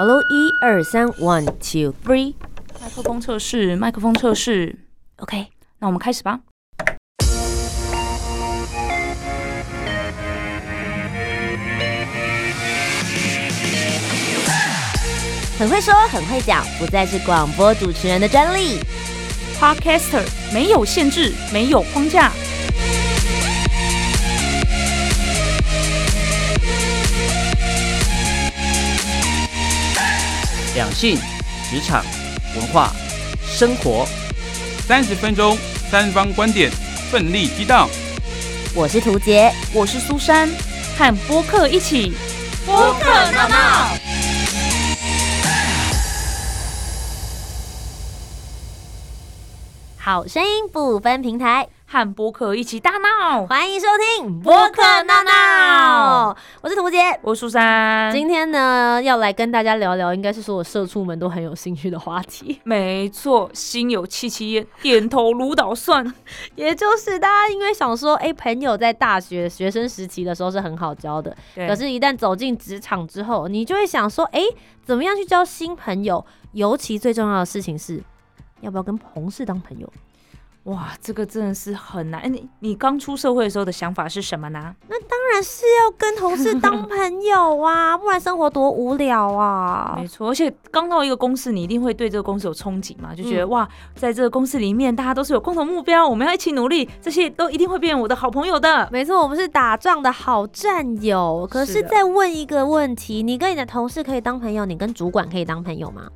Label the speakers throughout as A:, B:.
A: Hello，一二三，One two three，
B: 麦克风测试，麦克风测试，OK，那我们开始吧。
A: 很会说，很会讲，不再是广播主持人的专利。
B: Podcaster 没有限制，没有框架。
C: 两性、职场、文化、生活，
D: 三十分钟，三方观点，奋力激荡。
A: 我是涂杰，
B: 我是苏珊，和播客一起
A: 播客闹闹。好声音不分平台，
B: 和播客一起大闹。
A: 欢迎收听播客闹闹。我是
B: 苏珊。
A: 今天呢要来跟大家聊聊，应该是所有社畜们都很有兴趣的话题，
B: 没错，心有戚戚焉，点头如捣蒜。
A: 也就是大家因为想说，哎、朋友在大学学生时期的时候是很好交的，可是，一旦走进职场之后，你就会想说，哎、怎么样去交新朋友？尤其最重要的事情是，要不要跟同事当朋友？
B: 哇，这个真的是很难。哎你你刚出社会的时候的想法是什么呢？
A: 那当然是要跟同事当 朋友啊，不然生活多无聊啊
B: 没！错，而且刚到一个公司，你一定会对这个公司有憧憬嘛，就觉得、
A: 嗯
B: 哇，在这个公司里面，大家都是有共同目标，我们要一起努力，这些都一定会变成我的好朋友的。
A: 没错，我们是打仗的好战友。可是再问一个问题：你跟你的同事可以当朋友，你跟主管可以当朋友吗？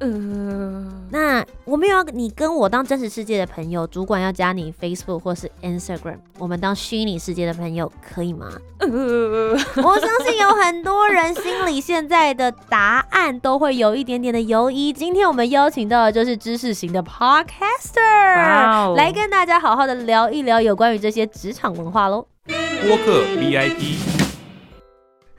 B: 呃，
A: 那我没有要你跟我当真实世界的朋友，主管要加你 Facebook 或是 Instagram，我们当虚拟世界的朋友可以吗？
B: 呃，
A: 我相信有很多人心里现在的答案都会有一点点的犹疑。今天我们邀请到的就是知识型的 Podcaster，、来跟大家好好的聊一聊有关于这些职场文化喽。
D: 播客 VIP，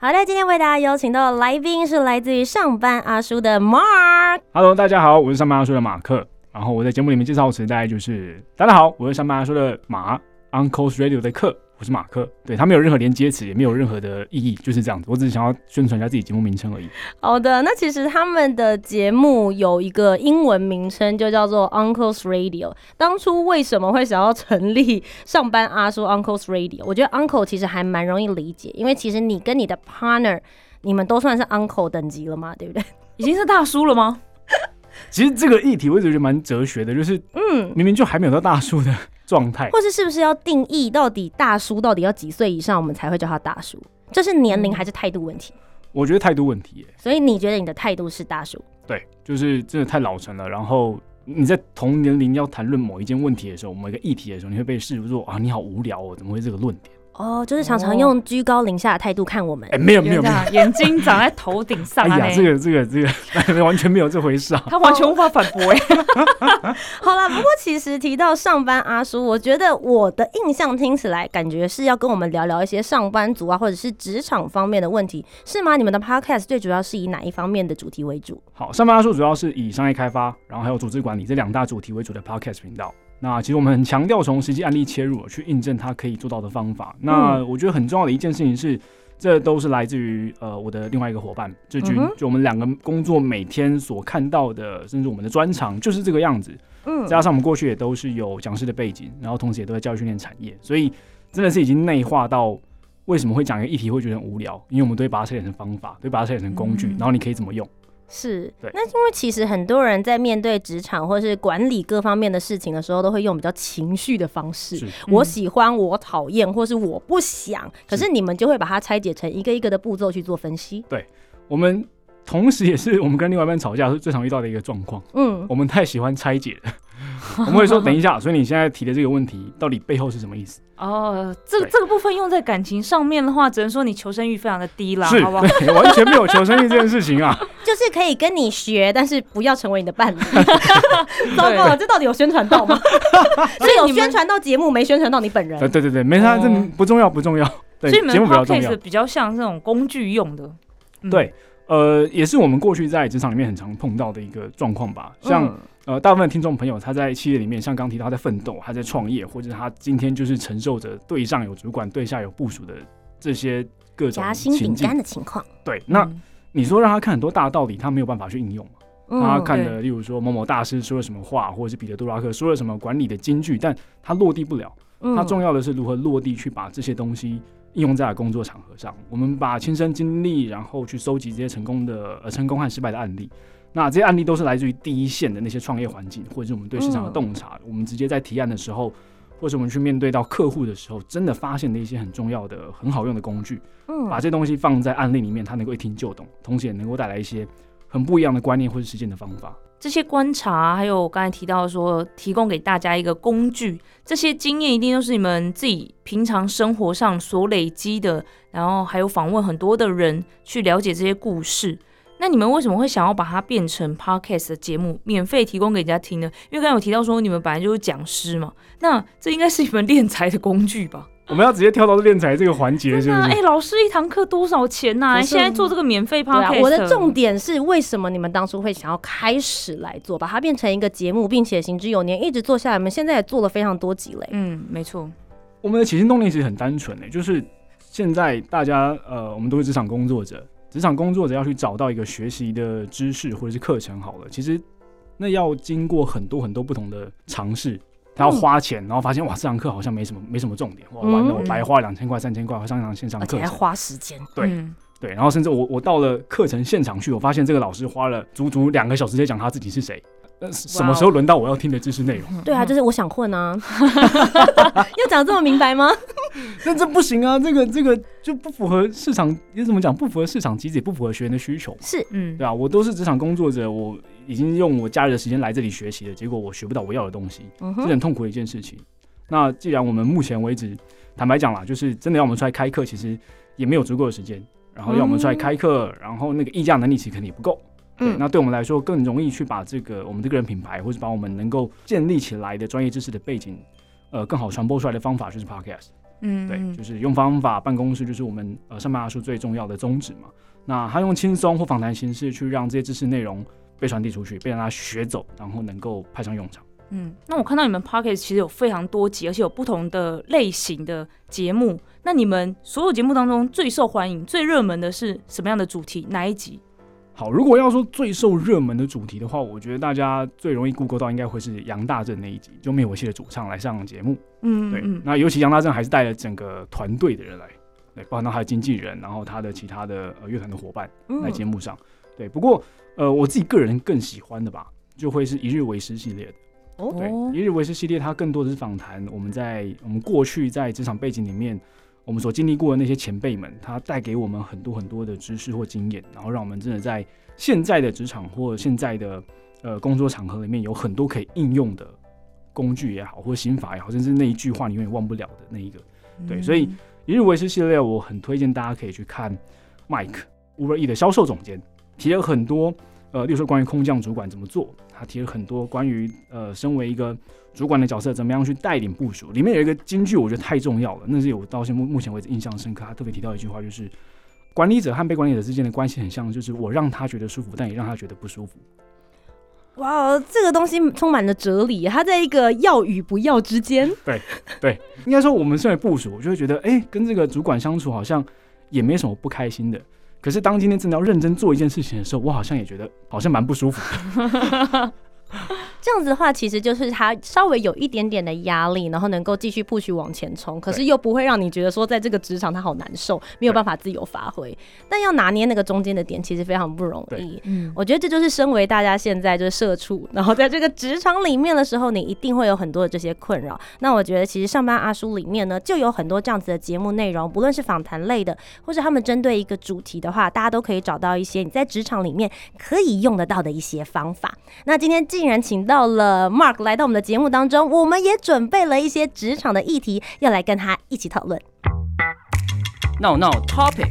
A: 好的，今天为大家邀请到的来宾是来自于上班阿叔的 Mark。
E: Hello，大家好，我是上班阿叔的马克。然后我在节目里面介绍词大概就是：大家好，我是上班阿叔的马 Uncle's Radio 的克，我是马克。对他没有任何连接词，也没有任何的意义，就是这样子。我只是想要宣传一下自己节目名称而已。
A: 好的，那其实他们的节目有一个英文名称，就叫做 Uncle's Radio。当初为什么会想要成立上班阿叔 Uncle's Radio？我觉得 Uncle 其实还蛮容易理解，因为其实你跟你的 partner，你们都算是 Uncle 等级了嘛，对不对？
B: 已经是大叔了吗？
E: 其实这个议题我一直觉得蛮哲学的，就是
A: 嗯，
E: 明明就还没有到大叔的状态，
A: 或是是不是要定义到底大叔到底要几岁以上，我们才会叫他大叔？这是年龄还是态度问题？
E: 我觉得态度问题耶。
A: 所以你觉得你的态度是大叔？
E: 对，就是真的太老成了。然后你在同年龄要谈论某一件问题的时候，某一个议题的时候，你会被视作啊你好无聊哦，怎么会这个论点？
A: 哦，就是常常
B: 哦
A: 用居高临下的态度看我们
E: 哎、。没有没有没有，
B: 眼睛长在头顶上啊！
E: 哎呀，这个这个这个完全没有这回事啊！
B: 他完全无法反驳哎。
A: 好啦，不过其实提到上班阿叔，我觉得我的印象听起来感觉是要跟我们聊聊一些上班族啊，或者是职场方面的问题，是吗？你们的 podcast 最主要是以哪一方面的主题为主？
E: 好，上班阿叔主要是以商业开发，然后还有组织管理这两大主题为主的 podcast 频道。那其实我们很强调从实际案例切入，去印证它可以做到的方法。那我觉得很重要的一件事情是，这都是来自于呃我的另外一个伙伴志军，就我们两个工作每天所看到的，甚至我们的专长就是这个样子。
A: 嗯
E: 加上我们过去也都是有讲师的背景，然后同时也都在教育训练产业，所以真的是已经内化到为什么会讲一个议题会觉得很无聊，因为我们都会把它拆解成方法，都会把它拆解成工具，
B: 嗯
E: 然后你可以怎么用。
A: 是
E: 对，
A: 那因为其实很多人在面对职场或是管理各方面的事情的时候，都会用比较情绪的方式。我喜欢，我讨厌，或是我不想，可是你们就会把它拆解成一个一个的步骤去做分析。
E: 对我们同时也是我们跟另外一半吵架是最常遇到的一个状况，
A: 嗯，
E: 我们太喜欢拆解了。我们会说，等一下，所以你现在提的这个问题到底背后是什么意思？
B: 哦，这这个部分用在感情上面的话，只能说你求生欲非常的低啦，
E: 是
B: 好不好？
E: 完全没有求生欲这件事情啊。
A: 就是可以跟你学，但是不要成为你的伴侣。糟糕了，这到底有宣传到吗？所以有宣传到节目，没宣传到你本人
E: 对。对对对，没啥，这
B: 哦
E: 不重要不重要。对
B: 所以，你们的
E: 节目比较重要
B: podcast。比较像这种工具用的。嗯
E: 对，呃，也是我们过去在职场里面很常碰到的一个状况吧。像、
A: 嗯
E: 呃，大部分听众朋友他在企业里面，像刚提到他在奋斗，他在创业，或者他今天就是承受着对上有主管、对下有部署的这些各种
A: 夹心饼干。的情况，
E: 对，那
B: 嗯
E: 你说让他看很多大道理，他没有办法去应用嘛。他看的，例如说某某大师说了什么话，或者是彼得·杜拉克说了什么管理的金句，但他落地不了。
A: 嗯
E: 他重要的是如何落地去把这些东西应用在工作场合上。我们把亲身经历，然后去收集这些成功的呃成功和失败的案例。那这些案例都是来自于第一线的那些创业环境，或者是我们对市场的洞察。我们直接在提案的时候，或者我们去面对到客户的时候，真的发现的一些很重要的、很好用的工具，
A: 嗯
E: 把这东西放在案例里面，它能够一听就懂，同时也能够带来一些很不一样的观念或者实践的方法。
B: 这些观察，还有我刚才提到说，提供给大家一个工具，这些经验一定都是你们自己平常生活上所累积的，然后还有访问很多的人去了解这些故事。那你们为什么会想要把它变成 podcast 的节目，免费提供给人家听呢？因为刚才有提到说你们本来就是讲师嘛，那这应该是你们练财的工具吧？
E: 我们要直接跳到练财这个环节，是不是？
B: 老师一堂课多少钱呐、
A: 不是
B: 现在做这个免费 podcast，，
A: 我的重点是为什么你们当初会想要开始来做，把它变成一个节目，并且行之有年，一直做下来。我们现在也做了非常多集嘞。
B: 嗯，没错，
E: 我们的起心动念其实很单纯诶、就是现在大家呃，我们都是职场工作者，职场工作者要去找到一个学习的知识或者是课程好了，其实那要经过很多很多不同的尝试。他要花钱，然后发现哇，这堂课好像没什么没什么重点，哇，完了，
A: 嗯。
E: 我白花两千块、三千块上一堂线上
A: 而且还，花时间，
E: 对
B: 嗯。
E: 对，然后甚至我我到了课程现场去，我发现这个老师花了足足两个小时在讲他自己是谁，呃，什么时候轮到我要听的知识内容？
A: 对啊，就是我想混啊，要讲这么明白吗？
E: 那这不行啊，这个这个就不符合市场，你怎么讲？不符合市场机制，也不符合学员的需求，
A: 是，
B: 嗯
E: 对啊，我都是职场工作者，我已经用我假日的时间来这里学习了，结果我学不到我要的东西，
A: 嗯哼，
E: 是很痛苦的一件事情。那既然我们目前为止，坦白讲啦，就是真的要我们出来开课，其实也没有足够的时间，然后要我们出来开课，然后那个议价能力其实肯定也不够。那对我们来说更容易去把这个我们这个人品牌，或者把我们能够建立起来的专业知识的背景，呃，更好传播出来的方法就是 podcast。
B: 嗯
E: 对，就是用方法办公室，就是我们呃上班阿叔最重要的宗旨嘛。那他用轻松或访谈形式去让这些知识内容被传递出去，被让他学走，然后能够派上用场。
B: 嗯，那我看到你们 p o c k e t 其实有非常多集，而且有不同的类型的节目。那你们所有节目当中最受欢迎、最热门的是什么样的主题？哪一集？
E: 好，如果要说最受热门的主题的话，我觉得大家最容易 Google 到应该会是杨大正那一集，就灭火器的主唱来上节目。对，
B: 嗯对
E: 那尤其杨大正还是带了整个团队的人来，对，包含到他的经纪人，然后他的其他的呃乐团的伙伴
A: 嗯
E: 来节目上。对，不过呃我自己个人更喜欢的吧，就会是一日为师系列的。
A: 哦
E: 对，
B: 哦
E: 一日为师系列它更多的是访谈我们在我们过去在职场背景里面，我们所经历过的那些前辈们，他带给我们很多很多的知识或经验，然后让我们真的在现在的职场或现在的呃工作场合里面有很多可以应用的工具也好，或心法也好，甚至那一句话你永远忘不了的那一个。对所以一日为师系列，我很推荐大家可以去看 Mike Uber E 的销售总监提了很多，呃，例如说关于空降主管怎么做，他提了很多关于呃，身为一个主管的角色怎么样去带领部署。里面有一个金句，我觉得太重要了，那是我到现目目前为止印象深刻。他特别提到一句话，就是管理者和被管理者之间的关系很像，就是我让他觉得舒服，但也让他觉得不舒服。
A: 哇哦，这个东西充满了哲理，它在一个要与不要之间。
E: 对，应该说我们身为部署，我就会觉得，哎、跟这个主管相处好像也没什么不开心的。可是当今天真的要认真做一件事情的时候，我好像也觉得好像蛮不舒服。
A: 这样子的话，其实就是他稍微有一点点的压力，然后能够继续不许往前冲，可是又不会让你觉得说在这个职场他好难受，没有办法自由发挥。但要拿捏那个中间的点，其实非常不容易。
B: 嗯
A: 我觉得这就是身为大家现在就是社畜，然后在这个职场里面的时候，你一定会有很多的这些困扰。那我觉得其实上班阿叔里面呢，就有很多这样子的节目内容，不论是访谈类的，或是他们针对一个主题的话，大家都可以找到一些你在职场里面可以用得到的一些方法。那今天既然请到了 Mark 来到我们的节目当中，我们也准备了一些职场的议题，要来跟他一起讨论。
C: 闹闹 Topic。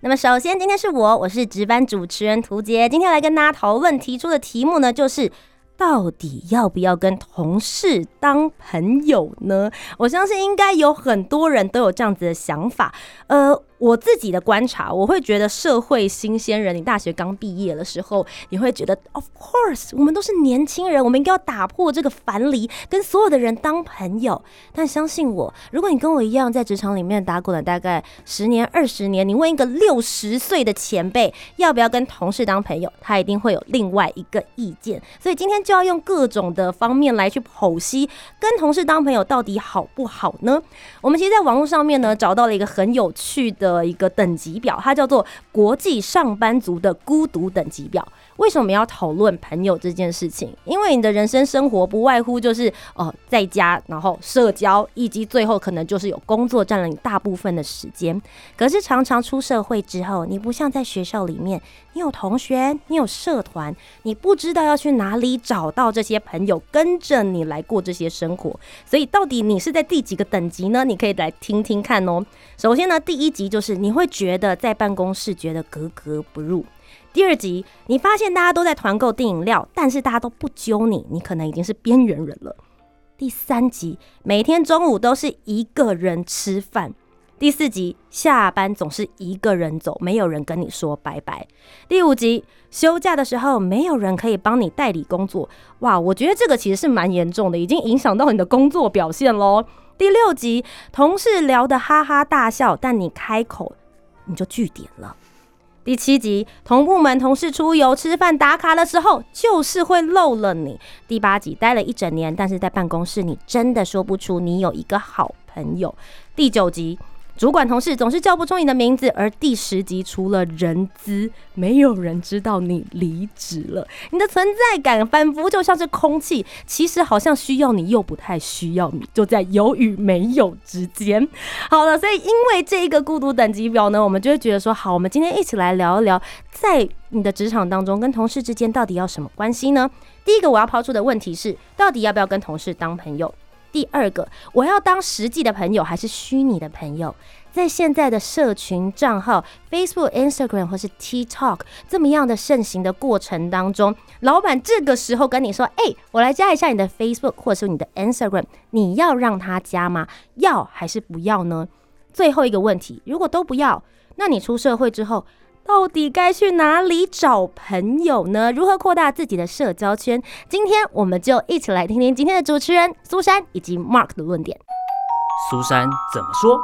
A: 那么首先，今天是我，我是值班主持人涂杰。今天来跟大家讨论提出的题目呢，就是到底要不要跟同事当朋友呢？我相信应该有很多人都有这样子的想法。呃，我自己的观察，我会觉得社会新鲜人，你大学刚毕业的时候，你会觉得，of course，我们都是年轻人，我们应该要打破这个樊篱，跟所有的人当朋友。但相信我，如果你跟我一样在职场里面打滚了大概十年、二十年，你问一个六十岁的前辈要不要跟同事当朋友，他一定会有另外一个意见。所以今天就要用各种的方面来去剖析，跟同事当朋友到底好不好呢？我们其实在网络上面呢找到了一个很有趣的。的一个等级表，它叫做国际上班族的孤独等级表。为什么要讨论朋友这件事情？因为你的人生生活不外乎就是哦，在家，然后社交，以及最后可能就是有工作占了你大部分的时间。可是常常出社会之后，你不像在学校里面，你有同学，你有社团，你不知道要去哪里找到这些朋友跟着你来过这些生活。所以到底你是在第几个等级呢？你可以来听听看哦。首先呢，第一集就是你会觉得在办公室觉得格格不入。第二集，你发现大家都在团购订饮料，但是大家都不揪你，你可能已经是边缘人了。第三集，每天中午都是一个人吃饭。第四集，下班总是一个人走，没有人跟你说拜拜。第五集，休假的时候没有人可以帮你代理工作。哇，我觉得这个其实是蛮严重的，已经影响到你的工作表现喽。第六集，同事聊得哈哈大笑，但你开口你就据点了。第七集，同部门同事出游吃饭打卡的时候，就是会漏了你。第八集，待了一整年，但是在办公室你真的说不出你有一个好朋友。第九集。主管同事总是叫不出你的名字，而第十集除了人资，没有人知道你离职了。你的存在感仿佛就像是空气，其实好像需要你，又不太需要你，就在有与没有之间。好了，所以因为这一个孤独等级表呢，我们就会觉得说，好，我们今天一起来聊一聊，在你的职场当中，跟同事之间到底要什么关系呢？第一个我要抛出的问题是，到底要不要跟同事当朋友？第二个，我要当实际的朋友还是虚拟的朋友？在现在的社群账号 Facebook、Instagram 或是 TikTok 这么样的盛行的过程当中，老板这个时候跟你说：“哎，我来加一下你的 Facebook 或者是你的 Instagram，你要让他加吗？要还是不要呢？”最后一个问题，如果都不要，那你出社会之后。到底该去哪里找朋友呢？如何扩大自己的社交圈？今天我们就一起来听听今天的主持人苏珊以及 Mark 的论点。
C: 苏珊怎么说？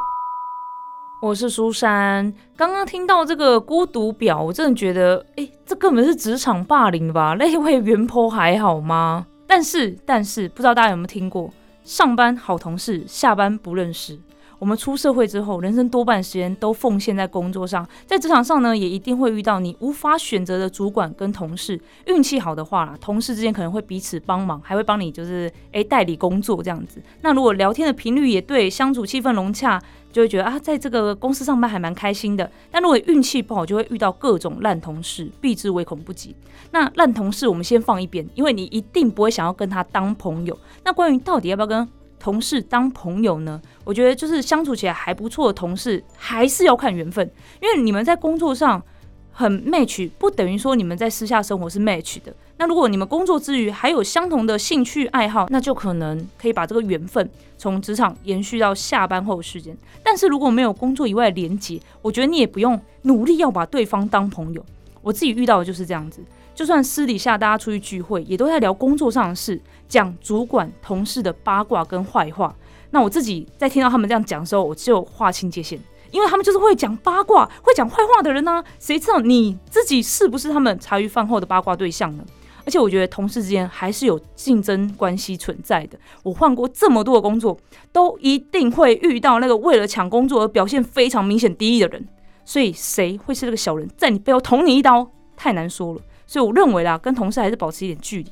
B: 我是苏珊。刚刚听到这个孤独表，我真的觉得，哎，这根本是职场霸凌吧？那位原坡还好吗？但是，但是，不知道大家有没有听过，上班好同事，下班不认识。我们出社会之后，人生多半时间都奉献在工作上，在职场上呢，也一定会遇到你无法选择的主管跟同事。运气好的话，同事之间可能会彼此帮忙，还会帮你就是诶代理工作这样子。那如果聊天的频率也对，相处气氛融洽，就会觉得啊，在这个公司上班还蛮开心的。但如果运气不好，就会遇到各种烂同事，避之唯恐不及。那烂同事我们先放一边，因为你一定不会想要跟他当朋友。那关于到底要不要跟？同事当朋友呢，我觉得就是相处起来还不错的同事，还是要看缘分。因为你们在工作上很 match，不等于说你们在私下生活是 match 的。那如果你们工作之余还有相同的兴趣爱好，那就可能可以把这个缘分从职场延续到下班后时间。但是如果没有工作以外的连接，我觉得你也不用努力要把对方当朋友。我自己遇到的就是这样子。就算私底下大家出去聚会，也都在聊工作上的事，讲主管同事的八卦跟坏话。那我自己在听到他们这样讲的时候，我就划清界限，因为他们就是会讲八卦、会讲坏话的人呢。谁知道你自己是不是他们茶余饭后的八卦对象呢？而且我觉得同事之间还是有竞争关系存在的。我换过这么多的工作，都一定会遇到那个为了抢工作而表现非常明显低意的人。所以谁会是那个小人，在你背后捅你一刀，太难说了。所以我认为啦，跟同事还是保持一点距离，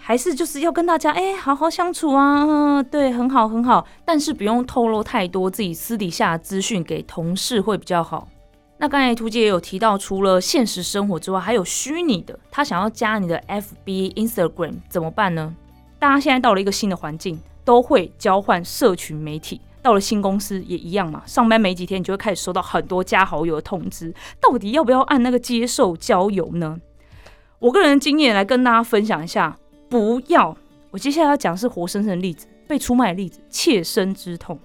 B: 还是就是要跟大家哎好好相处啊，对，很好很好，但是不用透露太多自己私底下的资讯给同事会比较好。那刚才图姐也有提到，除了现实生活之外，还有虚拟的，他想要加你的 FB、Instagram 怎么办呢？大家现在到了一个新的环境，都会交换社群媒体，到了新公司也一样嘛，上班没几天，你就会开始收到很多加好友的通知，到底要不要按那个接受交友呢？我个人的经验来跟大家分享一下，不要。我接下来要讲是活生生的例子，被出卖的例子，切身之痛。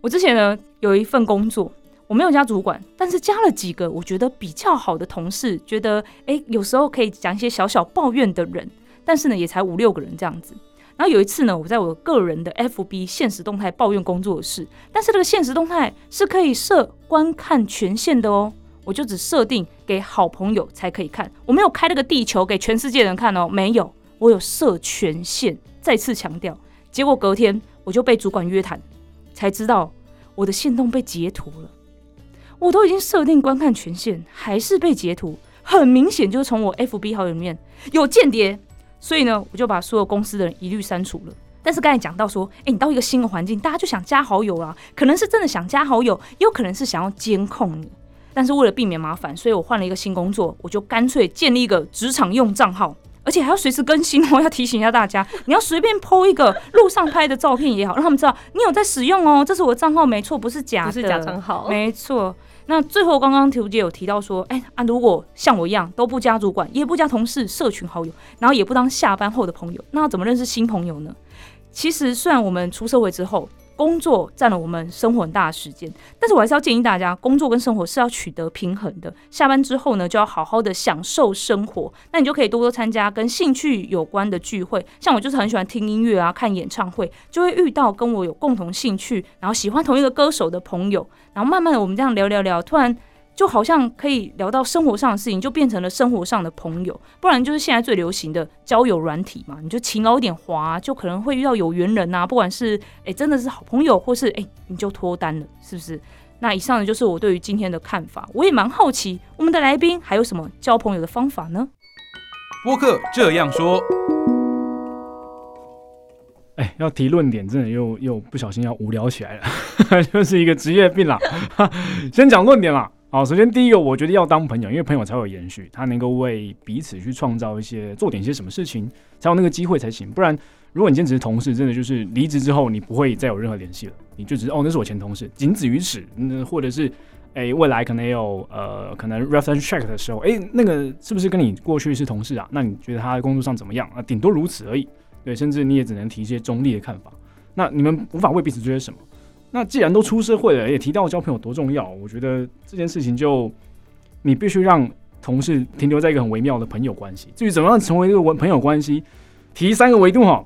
B: 我之前呢有一份工作，我没有加主管，但是加了几个我觉得比较好的同事，觉得诶有时候可以讲一些小小抱怨的人，但是呢也才五六个人这样子。然后有一次呢，我在我个人的 FB 现实动态抱怨工作的事，但是这个现实动态是可以设观看权限的哦，我就只设定给好朋友才可以看，我没有开那个地球给全世界人看哦，没有，我有设权限，再次强调。结果隔天我就被主管约谈，才知道我的线动被截图了。我都已经设定观看权限，还是被截图，很明显就是从我 FB 好友里面有间谍。所以呢，我就把所有公司的人一律删除了。但是刚才讲到说，哎，你到一个新的环境，大家就想加好友啊，可能是真的想加好友，也有可能是想要监控你。但是为了避免麻烦，所以我换了一个新工作，我就干脆建立一个职场用账号，而且还要随时更新哦。要提醒一下大家，你要随便 PO 一个路上拍的照片也好，让他们知道你有在使用哦。这是我的账号，没错，不是假的，
A: 不是假账号，
B: 没错。那最后，刚刚图姐有提到说，哎啊，如果像我一样都不加主管，也不加同事、社群好友，然后也不当下班后的朋友，那要怎么认识新朋友呢？其实，虽然我们出社会之后，工作占了我们生活很大的时间，但是我还是要建议大家，工作跟生活是要取得平衡的。下班之后呢，就要好好的享受生活。那你就可以多多参加跟兴趣有关的聚会，像我就是很喜欢听音乐啊、看演唱会，就会遇到跟我有共同兴趣，然后喜欢同一个歌手的朋友，然后慢慢的我们这样聊聊聊，突然。就好像可以聊到生活上的事情，就变成了生活上的朋友。不然就是现在最流行的交友软体嘛，你就勤劳一点滑，就可能会遇到有缘人呐。不管是哎真的是好朋友，或是哎你就脱单了，是不是？那以上呢就是我对于今天的看法。我也蛮好奇，我们的来宾还有什么交朋友的方法呢？
D: 播客这样说，
E: 哎，要提论点，真的又又不小心要无聊起来了，就是一个职业病了。先讲论点啦。好，首先第一个，我觉得要当朋友，因为朋友才有延续，他能够为彼此去创造一些做点些什么事情，才有那个机会才行。不然，如果你今天只是同事，真的就是离职之后你不会再有任何联系了，你就只是哦，那是我前同事，仅止于此。那或者是，哎，未来可能有呃，可能 reference check 的时候，哎，那个是不是跟你过去是同事啊？那你觉得他在工作上怎么样啊？顶多如此而已。对，甚至你也只能提一些中立的看法。那你们无法为彼此做些什么。那既然都出社会了，也提到交朋友多重要，我觉得这件事情就你必须让同事停留在一个很微妙的朋友关系。至于怎么样成为一个朋朋友关系，提三个维度哈：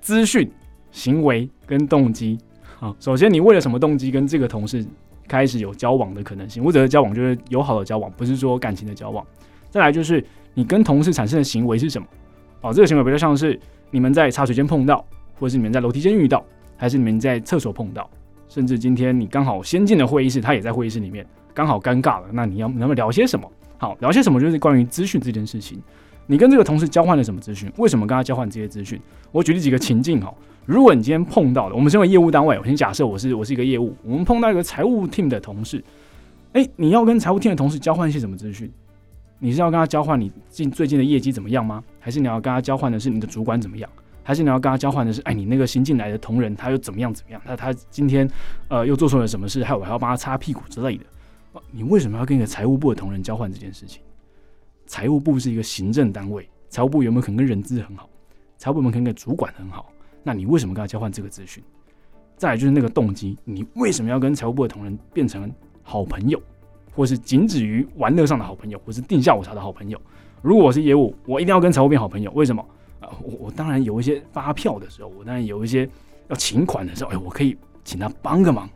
E: 资讯、行为跟动机。好，首先你为了什么动机跟这个同事开始有交往的可能性？我指的交往就是友好的交往，不是说感情的交往。再来就是你跟同事产生的行为是什么？哦，这个行为比较像是你们在茶水间碰到，或者是你们在楼梯间遇到，还是你们在厕所碰到？甚至今天你刚好先进的会议室，他也在会议室里面，刚好尴尬了。那你要能不能聊些什么？好，聊些什么就是关于资讯这件事情。你跟这个同事交换了什么资讯？为什么跟他交换这些资讯？我举例几个情境哈。如果你今天碰到了，我们身为业务单位，我先假设我是我是一个业务，我们碰到一个财务 team 的同事，诶，你要跟财务 team 的同事交换一些什么资讯？你是要跟他交换你近最近的业绩怎么样吗？还是你要跟他交换的是你的主管怎么样？还是你要跟他交换的是，哎，你那个新进来的同仁他又怎么样怎么样？他他今天呃又做错了什么事？还有我还要帮他擦屁股之类的。你为什么要跟一个财务部的同仁交换这件事情？财务部是一个行政单位，财务部有没有可能跟人资很好？财务部有没有可能跟主管很好？那你为什么跟他交换这个资讯？再来就是那个动机，你为什么要跟财务部的同仁变成好朋友，或是仅止于玩乐上的好朋友，或是定下午茶的好朋友？如果我是业务，我一定要跟财务变好朋友，为什么？啊，我我当然有一些发票的时候，我当然有一些要请款的时候，哎，我可以请他帮个忙，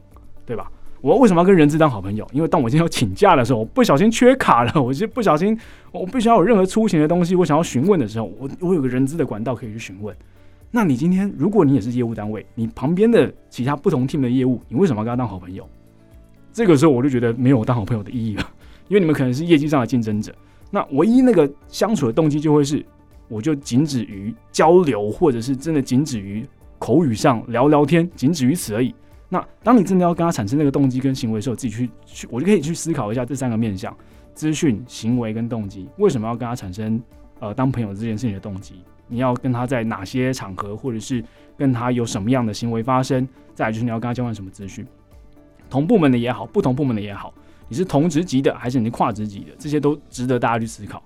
E: 对吧？我为什么要跟人资当好朋友？因为当我今天要请假的时候，我不小心缺卡了，我就不小心，我不需要有任何出行的东西，我想要询问的时候，我我有个人资的管道可以去询问。那你今天如果你也是业务单位，你旁边的其他不同 team 的业务，你为什么要跟他当好朋友？这个时候我就觉得没有当好朋友的意义了，因为你们可能是业绩上的竞争者，那唯一那个相处的动机就会是。我就仅止于交流，或者是真的仅止于口语上聊聊天，仅止于此而已。那当你真的要跟他产生那个动机跟行为的时候，自己去去，我就可以去思考一下这三个面向：资讯、行为跟动机。为什么要跟他产生呃当朋友这件事情的动机？你要跟他在哪些场合，或者是跟他有什么样的行为发生？再来就是你要跟他交换什么资讯？同部门的也好，不同部门的也好，你是同职级的还是你是跨职级的？这些都值得大家去思考。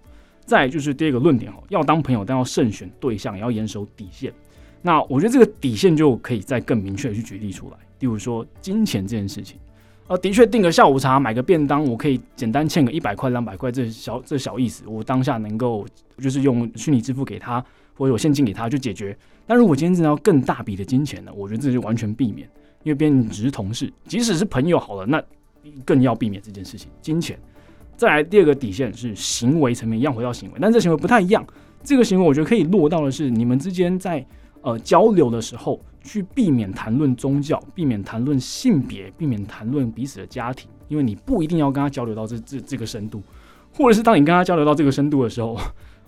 E: 再就是第二个论点哈，要当朋友，但要慎选对象，也要严守底线。那我觉得这个底线就可以再更明确的去举例出来。例如说金钱这件事情，呃，的确订个下午茶，买个便当，我可以简单欠个一百块、两百块，这小这小意思，我当下能够就是用虚拟支付给他，或者有现金给他就解决。但如果今天真的要更大笔的金钱呢，我觉得这就完全避免，因为毕竟只是同事，即使是朋友好了，那更要避免这件事情。金钱，再来第二个底线是行为层面，一样回到行为，但这行为不太一样。这个行为我觉得可以落到的是你们之间在呃交流的时候。去避免谈论宗教，避免谈论性别，避免谈论彼此的家庭，因为你不一定要跟他交流到这这这个深度，或者是当你跟他交流到这个深度的时候，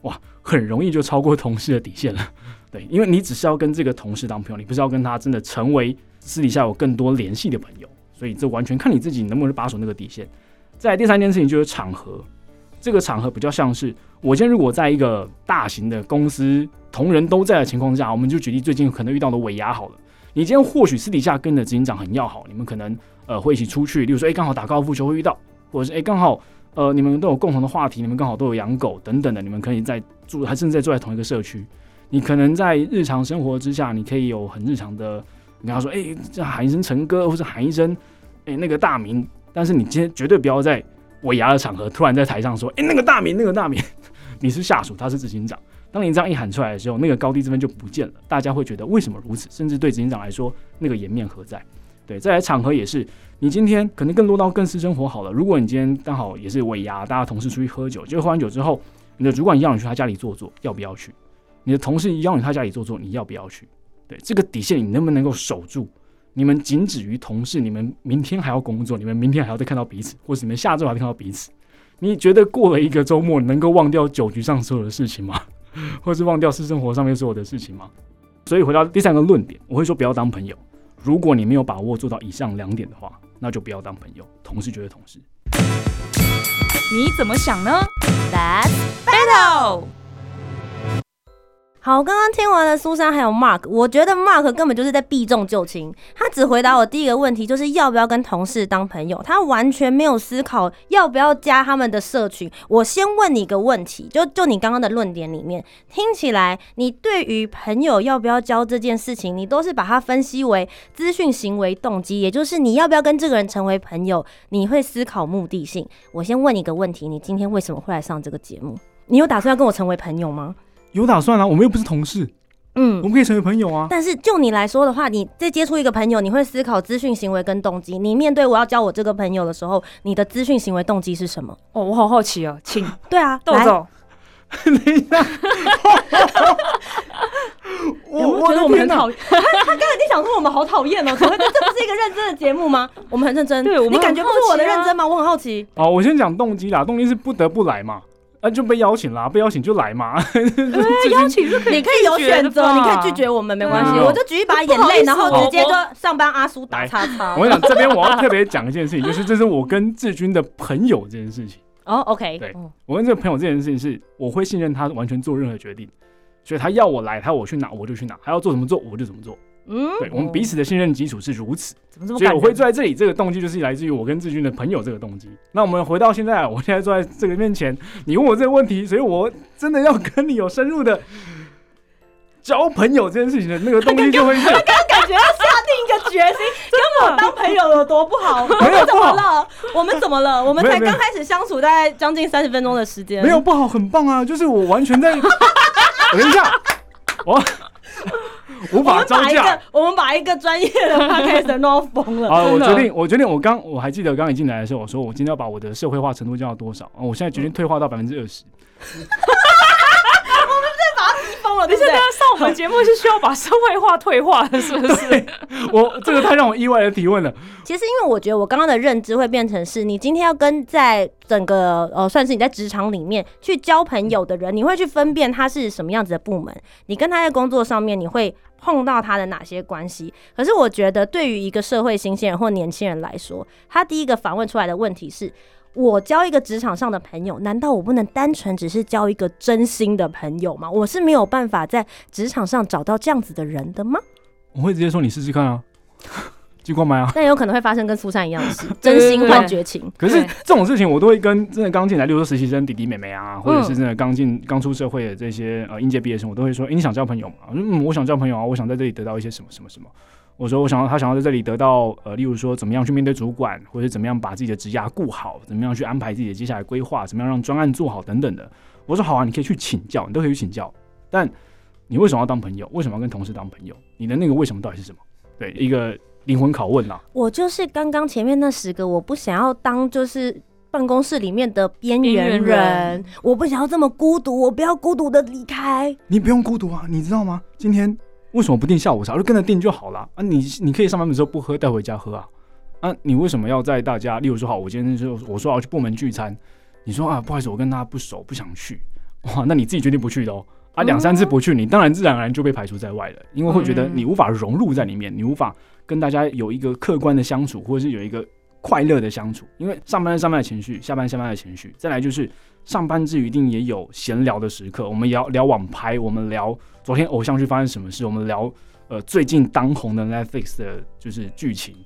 E: 哇，很容易就超过同事的底线了。对，因为你只是要跟这个同事当朋友，你不是要跟他真的成为私底下有更多联系的朋友，所以这完全看你自己能不能把守那个底线。再第三件事情就是场合，这个场合比较像是我今天如果在一个大型的公司。同仁都在的情况下，我们就举例最近可能遇到的尾牙好了。你今天或许私底下跟你的执行长很要好，你们可能呃会一起出去，例如说哎刚好打高尔夫球会遇到，或者是哎刚好呃你们都有共同的话题，你们刚好都有养狗等等的，你们可以在住还甚至在住在同一个社区。你可能在日常生活之下，你可以有很日常的，你跟他说哎这喊一声陈哥，或者喊一声哎那个大名，但是你今天绝对不要在尾牙的场合突然在台上说哎那个大名那个大名，你是下属，他是执行长。当你这样一喊出来的时候，那个高低之分就不见了。大家会觉得为什么如此？甚至对执行长来说，那个颜面何在？对，再来场合也是，你今天可能更落到更私生活好了。如果你今天刚好也是尾牙，大家同事出去喝酒，结果喝完酒之后，你的主管邀你去他家里坐坐，要不要去？你的同事邀你他家里坐坐，你要不要去？对，这个底线你能不能够守住？你们仅止于同事，你们明天还要工作，你们明天还要再看到彼此，或是你们下周还要看到彼此？你觉得过了一个周末，你能够忘掉酒局上所有的事情吗？或是忘掉私生活上面所有的事情吗？所以回到第三个论点，我会说不要当朋友。如果你没有把握做到以上两点的话，那就不要当朋友。同事就是同事。
B: 你怎么想呢？Let's battle。
A: 好，刚刚听完了苏珊还有 Mark，我觉得 Mark 根本就是在避重就轻，他只回答我第一个问题，就是要不要跟同事当朋友，他完全没有思考要不要加他们的社群。我先问你一个问题，就就你刚刚的论点里面，听起来你对于朋友要不要交这件事情，你都是把它分析为资讯行为动机，也就是你要不要跟这个人成为朋友，你会思考目的性。我先问你一个问题，你今天为什么会来上这个节目？你有打算要跟我成为朋友吗？
E: 有打算啊，我们又不是同事，嗯，我们可以成为朋友啊。
A: 但是就你来说的话，你在接触一个朋友，你会思考资讯行为跟动机。你面对我要交我这个朋友的时候，你的资讯行为动机是什么？
B: 哦，我好好奇哦，请
A: 对啊，
B: 豆豆，
E: 等一下，
A: 我我觉得我们很讨厌。他他刚才你想说我们好讨厌哦，怎么 这不是一个认真的节目吗？我们很认真，
B: 对，
A: 你感觉不是我的认真吗？我很好奇。
E: 哦，我先讲动机啦，动机是不得不来嘛。啊，就被邀请啦，被邀请就来嘛。
B: 对，邀请是可以，
A: 你可以有选择，你可以拒绝我们，没关系。我就举一把眼泪，然后直接就上班阿叔打叉叉。
E: 我跟你讲，这边我要特别讲一件事情，就是这是我跟志军的朋友这件事情。
A: 哦，OK，
E: 对我跟这个朋友这件事情，是我会信任他完全做任何决定，所以他要我来，他要我去哪我就去哪，他要做什么做我就怎么做。嗯，对我们彼此的信任基础是如此，
B: 所
E: 以我会坐在这里。这个动机就是来自于我跟志军的朋友这个动机。那我们回到现在，我现在坐在这个面前，你问我这个问题，所以我真的要跟你有深入的交朋友这件事情的那个动机就会是，
A: 刚刚感觉要下定一个决心，跟我当朋友有多不好？我们怎么了？我们怎么了？我们才刚开始相处，大概将近三十分钟的时间，
E: 没有不好，很棒啊！就是我完全在，等一下，我。无法招架。
A: 我们把一个专业的 podcast 弄疯了。
E: 啊，我决定，我决定，我刚我还记得刚一进来的时候，我说我今天要把我的社会化程度降到多少？我现在决定退化到百分之二十。
A: 我们在把他逼疯了。
B: 你现在上我们节目是需要把社会化退化的，是不是？
E: 我这个太让我意外的提问了。
A: 其实，因为我觉得我刚刚的认知会变成是，你今天要跟在整个呃，算是你在职场里面去交朋友的人，你会去分辨他是什么样子的部门，你跟他在工作上面你会。碰到他的哪些关系？可是我觉得，对于一个社会新鲜人或年轻人来说，他第一个反问出来的问题是：我交一个职场上的朋友，难道我不能单纯只是交一个真心的朋友吗？我是没有办法在职场上找到这样子的人的吗？
E: 我会直接说你试试看啊。激光麦啊，
A: 但有可能会发生跟苏珊一样的事，真心换绝情。
E: 可是这种事情，我都会跟真的刚进来，例如说实习生弟弟妹妹啊，或者是真的刚进刚出社会的这些呃应届毕业生，我都会说：哎，你想交朋友吗？嗯，我想交朋友啊，我想在这里得到一些什么什么什么。我说我想要他想要在这里得到呃，例如说怎么样去面对主管，或者怎么样把自己的职涯顾好，怎么样去安排自己的接下来规划，怎么样让专案做好等等的。我说好啊，你可以去请教，你都可以去请教。但你为什么要当朋友？为什么要跟同事当朋友？你的那个为什么到底是什么？对，一个灵魂拷问啦。
A: 我就是刚刚前面那十个，我不想要当就是办公室里面的边缘人
B: 人，
A: 我不想要这么孤独，我不要孤独的离开。
E: 你不用孤独啊，你知道吗？今天为什么不订下午茶？就跟着订就好了啊！你你可以上班的时候不喝，带回家喝啊。啊，你为什么要在大家，例如说好，我今天就我说要去部门聚餐，你说啊，不好意思，我跟大家不熟，不想去。哇，那你自己决定不去的哦。啊，两三次不去，你当然自然而然就被排除在外了，因为会觉得你无法融入在里面，你无法跟大家有一个客观的相处，或者是有一个快乐的相处。因为上班上班的情绪，下班下班的情绪，再来就是上班之余一定也有闲聊的时刻，我们聊聊网拍，我们聊昨天偶像剧发生什么事，我们聊呃最近当红的 Netflix 的就是剧情。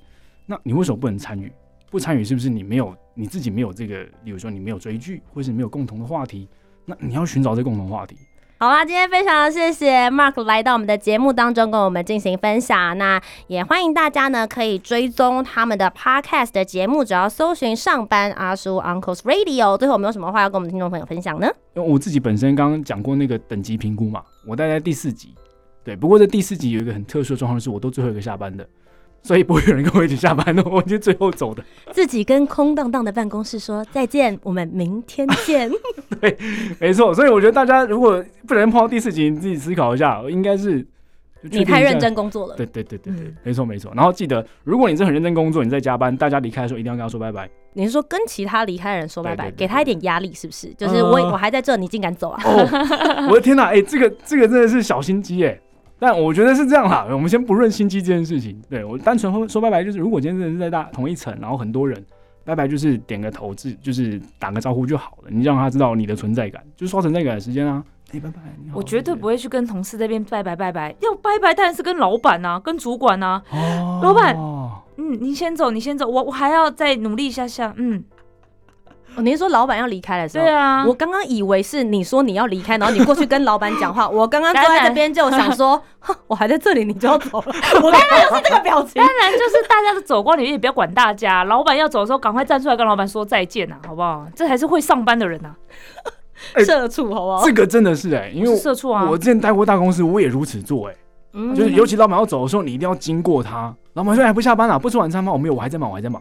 E: 那你为什么不能参与？不参与是不是你没有你自己没有这个，比如说你没有追剧，或是你没有共同的话题？那你要寻找这共同话题。
A: 好啦，今天非常谢谢 Mark 来到我们的节目当中，跟我们进行分享。那也欢迎大家呢，可以追踪他们的 Podcast 的节目，只要搜寻“上班阿叔 Uncle's Radio”。最后，有没有什么话要跟我们听众朋友分享呢？
E: 因为我自己本身刚刚讲过那个等级评估嘛，我大概第四级，对。不过这第四级有一个很特殊的状况，是我都最后一个下班的，所以不会有人跟我一起下班的，我是最后走的。
A: 自己跟空荡荡的办公室说再见，我们明天见。
E: 对没错，所以我觉得大家如果不小心碰到第四集，你自己思考一下，应该是
A: 你太认。真工作了。
E: 对对对对对，
A: 嗯
E: 没错没错。然后记得，如果你是很认真工作，你在加班，大家离开的时候一定要跟他说拜拜。
A: 你是说跟其他离开的人说拜拜，给他一点压力，是不是？就是我、
E: 呃
A: 我还在这，你竟敢走啊？
E: 哦，我的天哪，哎、这个这个真的是小心机哎。但我觉得是这样啦，我们先不论心机这件事情，对我单纯说说拜拜，就是如果今天真的是在大同一层，然后很多人，拜拜就是点个头，字就是打个招呼就好了，你让他知道你的存在感，就是刷存在感的时间啊。哎、拜拜，你好
B: 我绝对不会去跟同事那边拜拜拜拜，要拜拜当然是跟老板呐、跟主管呐、
E: 哦，
B: 老板嗯，你先走，你先走，我我还要再努力一下下。嗯，
A: 哦你是说老板要离开的时候？
B: 对啊，
A: 我刚刚以为是你说你要离开，然后你过去跟老板讲话。我刚刚坐在这边就想说，哼我还在这里，你就要走了。我刚刚就是这个表情
B: 当。然就是大家都走光，你也不要管大家。老板要走的时候，赶快站出来跟老板说再见呐、好不好？这才是会上班的人呐、
E: 哎
A: 社畜，好不好
E: 这？个真的是哎、因为
B: 社畜啊。
E: 我之前待过大公司，我也如此做哎、
A: 嗯
E: 就是尤其老板要走的时候，你一定要经过他。老板说：“还不下班啊？不吃晚餐吗？”我没有，我还在忙，我还在忙。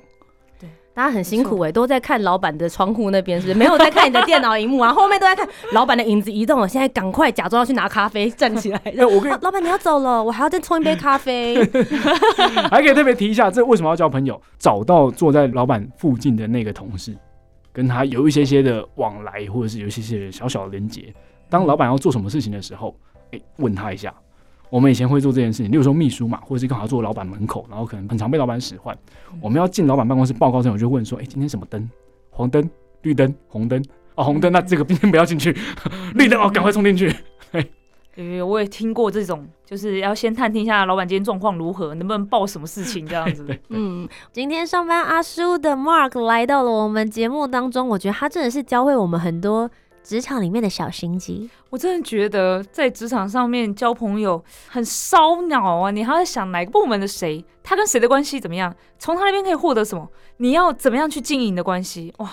A: 大家很辛苦哎、都在看老板的窗户那边，是不是 没有在看你的电脑荧幕啊？后面都在看老板的影子移动了，现在赶快假装要去拿咖啡，站起来。
E: 哎、我可以
A: 啊老板你要走了，我还要再冲一杯咖啡。
E: 还可以特别提一下，这为什么要交朋友？找到坐在老板附近的那个同事，跟他有一些些的往来，或者是有一些些小小的连接。当老板要做什么事情的时候，哎、问他一下。我们以前会做这件事情，例如说秘书嘛，或者是刚好坐老板门口，然后可能很常被老板使唤。我们要进老板办公室报告之前，我就问说：“哎、今天什么灯？黄灯、绿灯、红灯？哦，红灯，那这个今天不要进去。绿灯哦，赶快冲进去。
B: 对，我也听过这种，就是要先探听一下老板今天状况如何，能不能报什么事情这样子。
A: 嗯，今天上班阿叔的 Mark 来到了我们节目当中，我觉得他真的是教会我们很多职场里面的小心机。
B: 我真的觉得在职场上面交朋友很烧脑啊！你还要想哪个部门的谁，他跟谁的关系怎么样，从他那边可以获得什么，你要怎么样去经营你的关系？哇，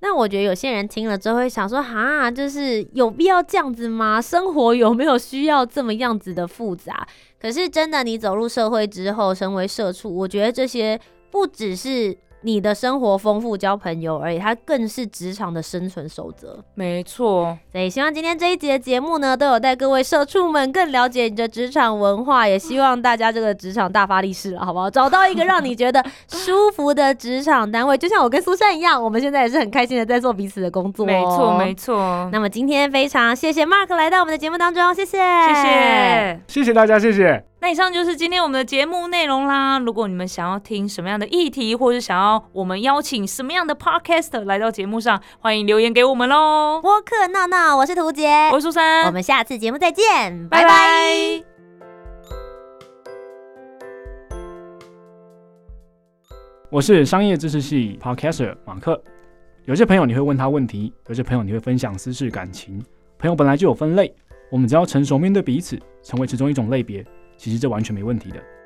A: 那我觉得有些人听了之后会想说，哈，就是有必要这样子吗？生活有没有需要这么样子的复杂？可是真的，你走入社会之后，身为社畜，我觉得这些不只是你的生活丰富交朋友而已，它更是职场的生存守则。
B: 没错，
A: 所以希望今天这一集的节目呢，都有带各位社畜们更了解你的职场文化，也希望大家这个职场大发利市了，好不好？找到一个让你觉得舒服的职场单位，就像我跟苏珊一样，我们现在也是很开心的在做彼此的工作、
B: 没错，没。错。
A: 那么今天非常谢谢 Mark 来到我们的节目当中，谢谢，
B: 谢谢。
E: 谢谢大家，谢谢。
B: 那以上就是今天我们的节目内容啦。如果你们想要听什么样的议题，或是想要我们邀请什么样的 podcast 来到节目上，欢迎留言给我们喽。
A: 播客闹闹，我是涂杰
B: 我，是苏珊，
A: 我们下次节目再见，拜
B: 拜
A: 拜
B: 拜
E: 我是商业知识系 Podcaster 马克。有些朋友你会问他问题，有些朋友你会分享私事感情。朋友本来就有分类，我们只要成熟面对彼此，成为其中一种类别，其实这完全没问题的。